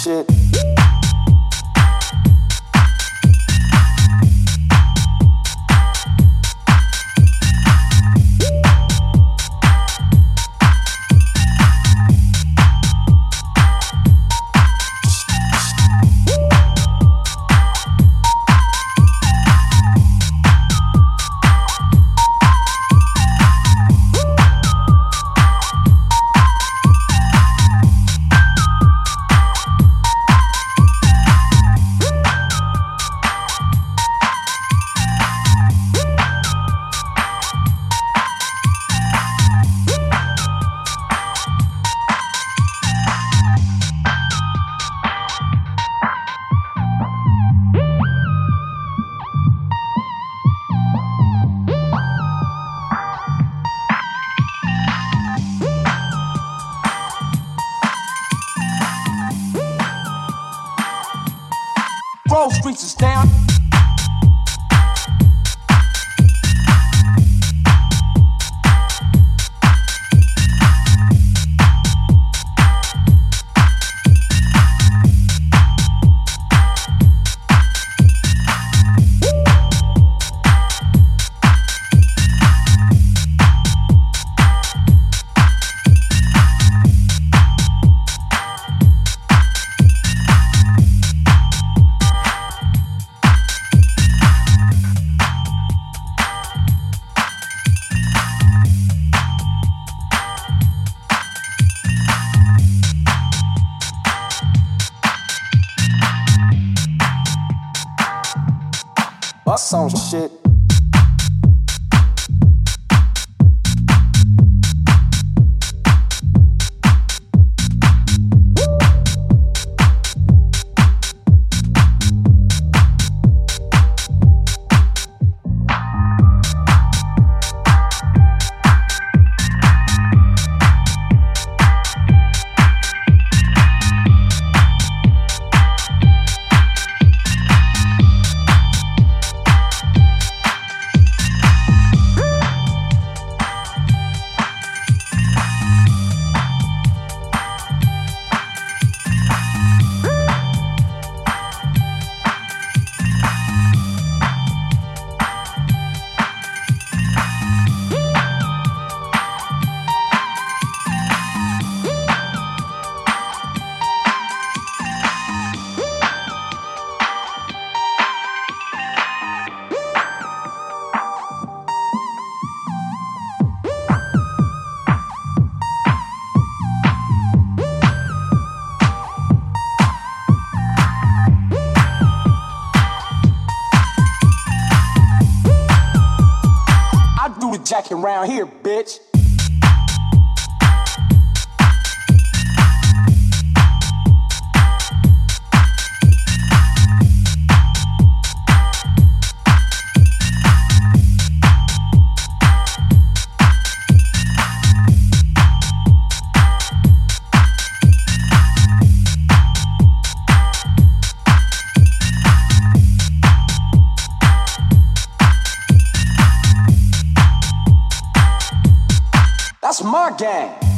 shit. Grove Streets is down. On shit. Jacking around here, bitch. Smart Gang.